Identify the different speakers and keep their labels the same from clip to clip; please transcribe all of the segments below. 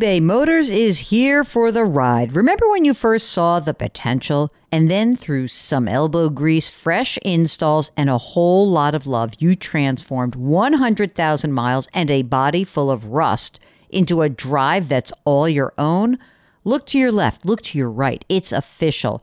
Speaker 1: eBay Motors is here for the ride. Remember when you first saw the potential? And then through some elbow grease, fresh installs, and a whole lot of love, you transformed 100,000 miles and a body full of rust into a drive that's all your own? Look to your left, look to your right. It's official.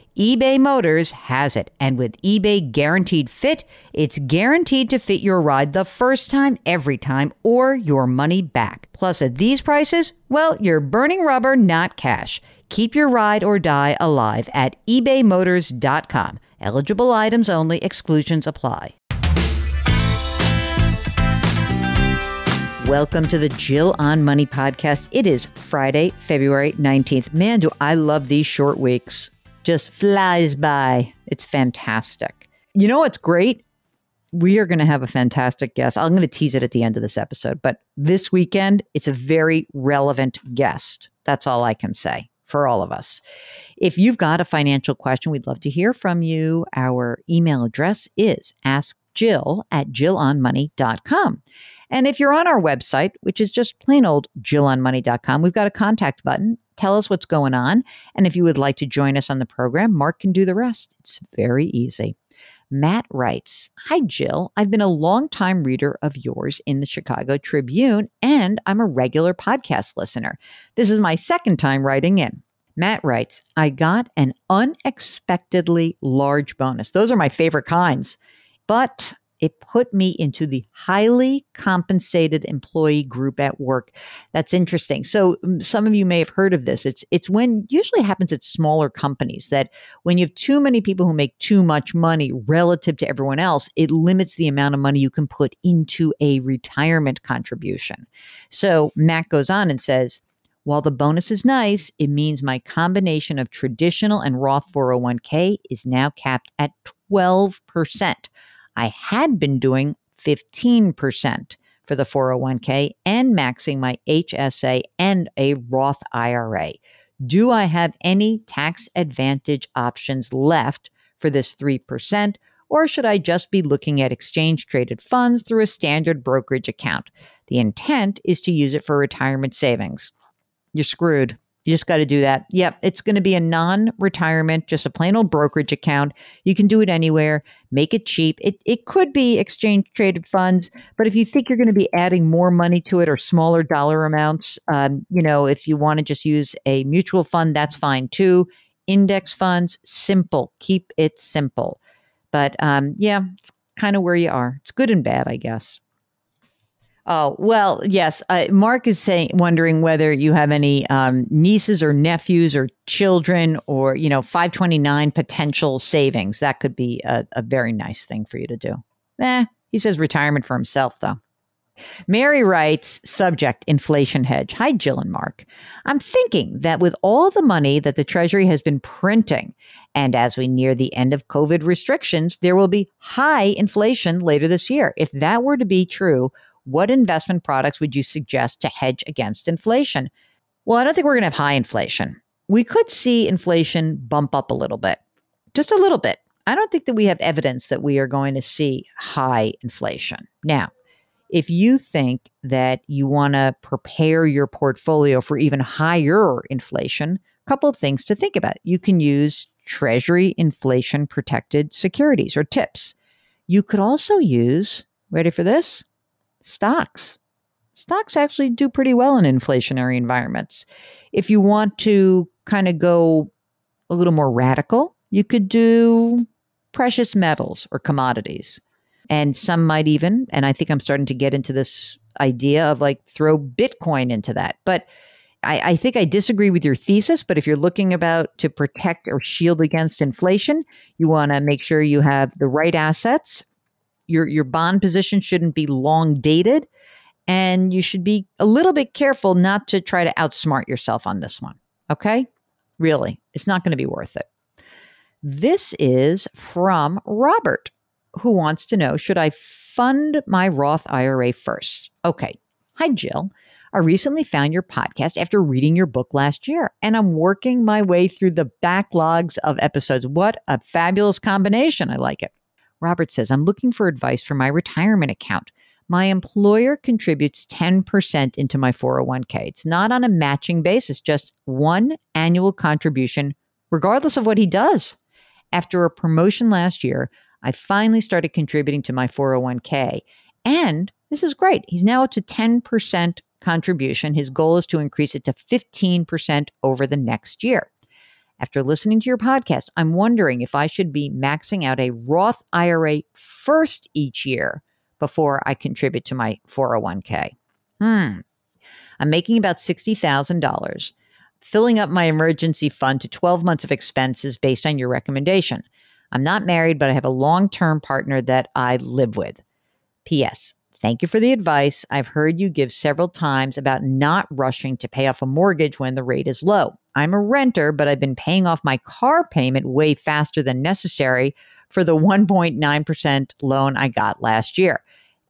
Speaker 1: eBay Motors has it. And with eBay Guaranteed Fit, it's guaranteed to fit your ride the first time, every time, or your money back. Plus, at these prices, well, you're burning rubber, not cash. Keep your ride or die alive at ebaymotors.com. Eligible items only, exclusions apply. Welcome to the Jill on Money podcast. It is Friday, February 19th. Man, do I love these short weeks just flies by. It's fantastic. You know what's great? We are going to have a fantastic guest. I'm going to tease it at the end of this episode, but this weekend, it's a very relevant guest. That's all I can say for all of us. If you've got a financial question, we'd love to hear from you. Our email address is askjill at jillonmoney.com. And if you're on our website, which is just plain old jillonmoney.com, we've got a contact button Tell us what's going on. And if you would like to join us on the program, Mark can do the rest. It's very easy. Matt writes Hi, Jill. I've been a long-time reader of yours in the Chicago Tribune, and I'm a regular podcast listener. This is my second time writing in. Matt writes I got an unexpectedly large bonus. Those are my favorite kinds. But it put me into the highly compensated employee group at work. That's interesting. So mm, some of you may have heard of this. It's it's when usually happens at smaller companies that when you have too many people who make too much money relative to everyone else, it limits the amount of money you can put into a retirement contribution. So Matt goes on and says, while the bonus is nice, it means my combination of traditional and Roth 401k is now capped at 12%. I had been doing 15% for the 401k and maxing my HSA and a Roth IRA. Do I have any tax advantage options left for this 3%? Or should I just be looking at exchange traded funds through a standard brokerage account? The intent is to use it for retirement savings. You're screwed. You just got to do that. Yep, it's going to be a non retirement, just a plain old brokerage account. You can do it anywhere, make it cheap. It, it could be exchange traded funds, but if you think you're going to be adding more money to it or smaller dollar amounts, um, you know, if you want to just use a mutual fund, that's fine too. Index funds, simple, keep it simple. But um, yeah, it's kind of where you are. It's good and bad, I guess. Oh well, yes. Uh, Mark is saying, wondering whether you have any um, nieces or nephews or children, or you know, five twenty nine potential savings. That could be a, a very nice thing for you to do. Eh, he says retirement for himself though. Mary writes, subject inflation hedge. Hi, Jill and Mark. I'm thinking that with all the money that the Treasury has been printing, and as we near the end of COVID restrictions, there will be high inflation later this year. If that were to be true, what investment products would you suggest to hedge against inflation? Well, I don't think we're going to have high inflation. We could see inflation bump up a little bit, just a little bit. I don't think that we have evidence that we are going to see high inflation. Now, if you think that you want to prepare your portfolio for even higher inflation, a couple of things to think about. You can use Treasury inflation protected securities or TIPS. You could also use, ready for this? Stocks. Stocks actually do pretty well in inflationary environments. If you want to kind of go a little more radical, you could do precious metals or commodities. And some might even, and I think I'm starting to get into this idea of like throw Bitcoin into that. But I, I, think I disagree with your thesis, but if you're looking about to protect or shield against inflation, you want to make sure you have the right assets. Your your bond position shouldn't be long dated, and you should be a little bit careful not to try to outsmart yourself on this one. Okay? Really, it's not going to be worth it. This is from Robert, who wants to know Should I fund my Roth IRA first? Okay. Hi, Jill. I recently found your podcast after reading your book last year, and I'm working my way through the backlogs of episodes. What a fabulous combination! I like it. Robert says, I'm looking for advice for my retirement account. My employer contributes 10% into my 401k. It's not on a matching basis, just one annual contribution, regardless of what he does. After a promotion last year, I finally started contributing to my 401k. And this is great. He's now up to 10% contribution. His goal is to increase it to 15% over the next year. After listening to your podcast, I'm wondering if I should be maxing out a Roth IRA first each year before I contribute to my 401k. Hmm. I'm making about $60,000, filling up my emergency fund to 12 months of expenses based on your recommendation. I'm not married, but I have a long term partner that I live with. P.S. Thank you for the advice. I've heard you give several times about not rushing to pay off a mortgage when the rate is low. I'm a renter, but I've been paying off my car payment way faster than necessary for the 1.9% loan I got last year.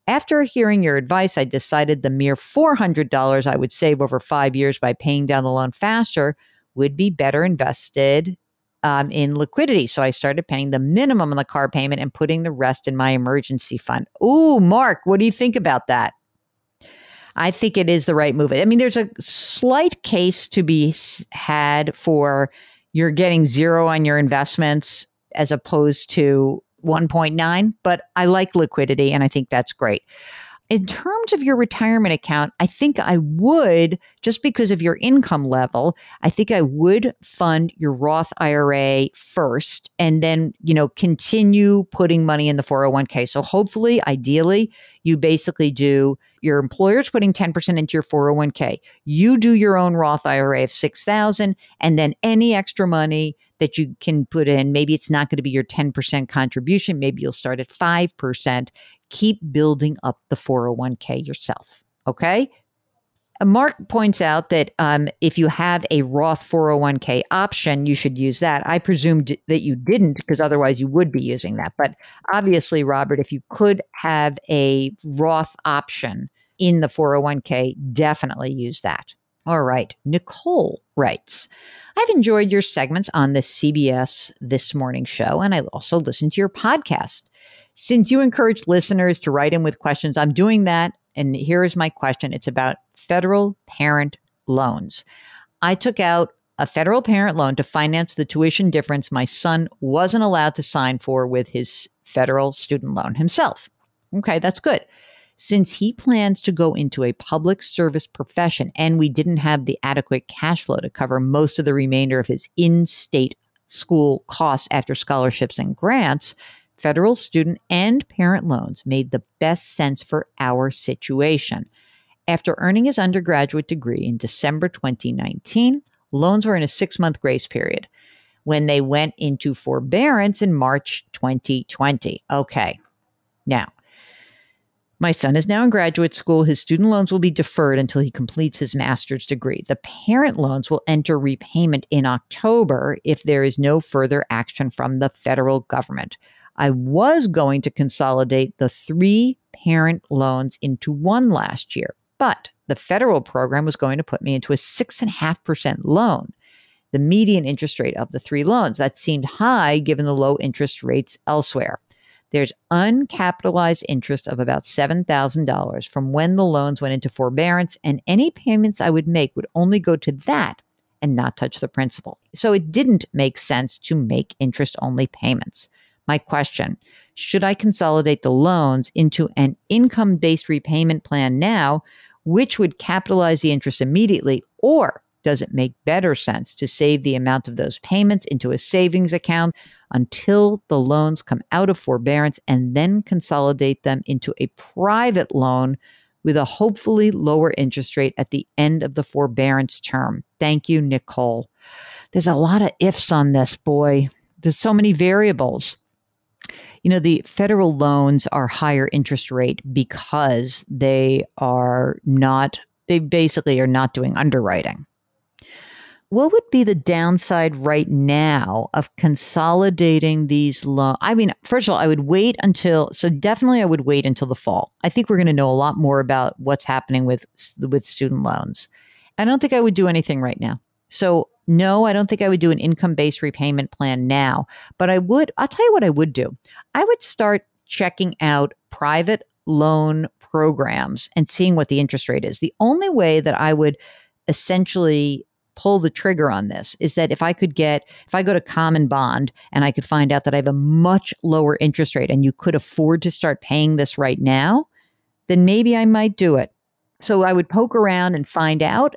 Speaker 1: After hearing your advice, I decided the mere $400 I would save over five years by paying down the loan faster would be better invested um, in liquidity. So I started paying the minimum on the car payment and putting the rest in my emergency fund. Ooh, Mark, what do you think about that? I think it is the right move. I mean, there's a slight case to be had for you're getting zero on your investments as opposed to 1.9, but I like liquidity and I think that's great in terms of your retirement account, I think I would, just because of your income level, I think I would fund your Roth IRA first and then, you know, continue putting money in the 401k. So hopefully, ideally, you basically do your employer's putting 10% into your 401k. You do your own Roth IRA of 6,000 and then any extra money that you can put in, maybe it's not going to be your 10% contribution, maybe you'll start at 5% keep building up the 401k yourself. Okay. Uh, Mark points out that um, if you have a Roth 401k option, you should use that. I presumed that you didn't because otherwise you would be using that. But obviously, Robert, if you could have a Roth option in the 401k, definitely use that. All right. Nicole writes I've enjoyed your segments on the CBS This Morning show, and I also listened to your podcast. Since you encourage listeners to write in with questions, I'm doing that. And here is my question it's about federal parent loans. I took out a federal parent loan to finance the tuition difference my son wasn't allowed to sign for with his federal student loan himself. Okay, that's good. Since he plans to go into a public service profession and we didn't have the adequate cash flow to cover most of the remainder of his in state school costs after scholarships and grants, federal student and parent loans made the best sense for our situation. After earning his undergraduate degree in December 2019, loans were in a six month grace period when they went into forbearance in March 2020. Okay. Now, my son is now in graduate school. His student loans will be deferred until he completes his master's degree. The parent loans will enter repayment in October if there is no further action from the federal government. I was going to consolidate the three parent loans into one last year, but the federal program was going to put me into a 6.5% loan, the median interest rate of the three loans. That seemed high given the low interest rates elsewhere. There's uncapitalized interest of about $7,000 from when the loans went into forbearance, and any payments I would make would only go to that and not touch the principal. So it didn't make sense to make interest only payments. My question Should I consolidate the loans into an income based repayment plan now, which would capitalize the interest immediately, or does it make better sense to save the amount of those payments into a savings account until the loans come out of forbearance and then consolidate them into a private loan with a hopefully lower interest rate at the end of the forbearance term? Thank you, Nicole. There's a lot of ifs on this, boy. There's so many variables. You know, the federal loans are higher interest rate because they are not, they basically are not doing underwriting what would be the downside right now of consolidating these loans? I mean, first of all, I would wait until so definitely I would wait until the fall. I think we're going to know a lot more about what's happening with with student loans. I don't think I would do anything right now. So no, I don't think I would do an income based repayment plan now, but I would I'll tell you what I would do. I would start checking out private loan programs and seeing what the interest rate is. The only way that I would essentially pull the trigger on this is that if I could get, if I go to CommonBond and I could find out that I have a much lower interest rate and you could afford to start paying this right now, then maybe I might do it. So I would poke around and find out.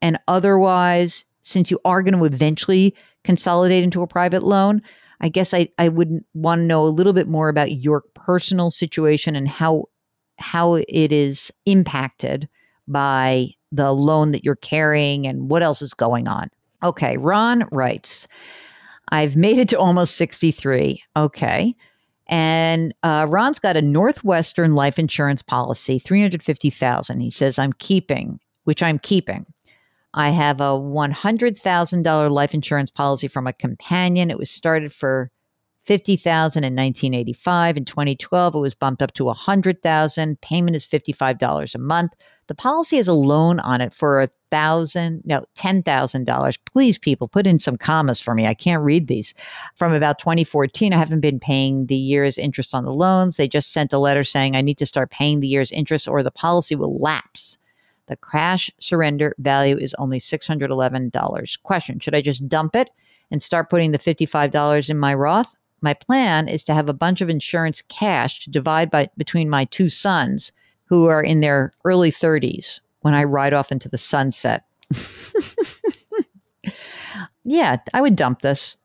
Speaker 1: And otherwise, since you are going to eventually consolidate into a private loan, I guess I, I would want to know a little bit more about your personal situation and how how it is impacted by the loan that you're carrying and what else is going on. Okay, Ron writes, I've made it to almost 63. Okay. And uh, Ron's got a Northwestern life insurance policy, 350,000. He says I'm keeping, which I'm keeping. I have a $100,000 life insurance policy from a companion. It was started for 50,000 in 1985. In 2012, it was bumped up to 100,000. Payment is $55 a month. The policy has a loan on it for a thousand, no, ten thousand dollars. Please, people, put in some commas for me. I can't read these. From about 2014, I haven't been paying the year's interest on the loans. They just sent a letter saying I need to start paying the year's interest or the policy will lapse. The cash surrender value is only $611. Question Should I just dump it and start putting the $55 in my Roth? My plan is to have a bunch of insurance cash to divide by, between my two sons who are in their early 30s when I ride off into the sunset. yeah, I would dump this.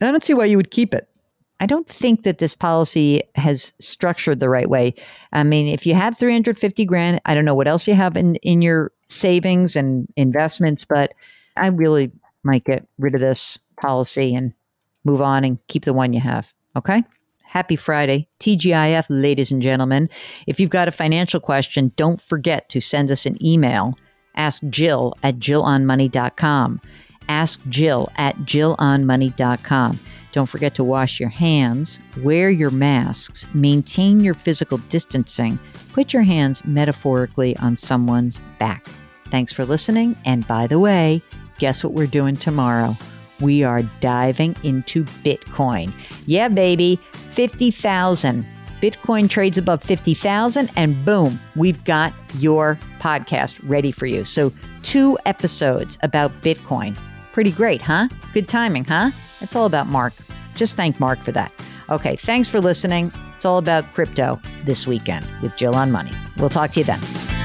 Speaker 1: I don't see why you would keep it. I don't think that this policy has structured the right way. I mean, if you have 350 grand, I don't know what else you have in, in your savings and investments, but I really might get rid of this policy and move on and keep the one you have. Okay? Happy Friday. TGIF, ladies and gentlemen. If you've got a financial question, don't forget to send us an email. Ask Jill at JillOnMoney.com. Ask Jill at JillOnMoney.com. Don't forget to wash your hands, wear your masks, maintain your physical distancing, put your hands metaphorically on someone's back. Thanks for listening. And by the way, guess what we're doing tomorrow? We are diving into Bitcoin. Yeah, baby. 50,000. Bitcoin trades above 50,000 and boom, we've got your podcast ready for you. So, two episodes about Bitcoin. Pretty great, huh? Good timing, huh? It's all about Mark. Just thank Mark for that. Okay, thanks for listening. It's all about crypto this weekend with Jill on Money. We'll talk to you then.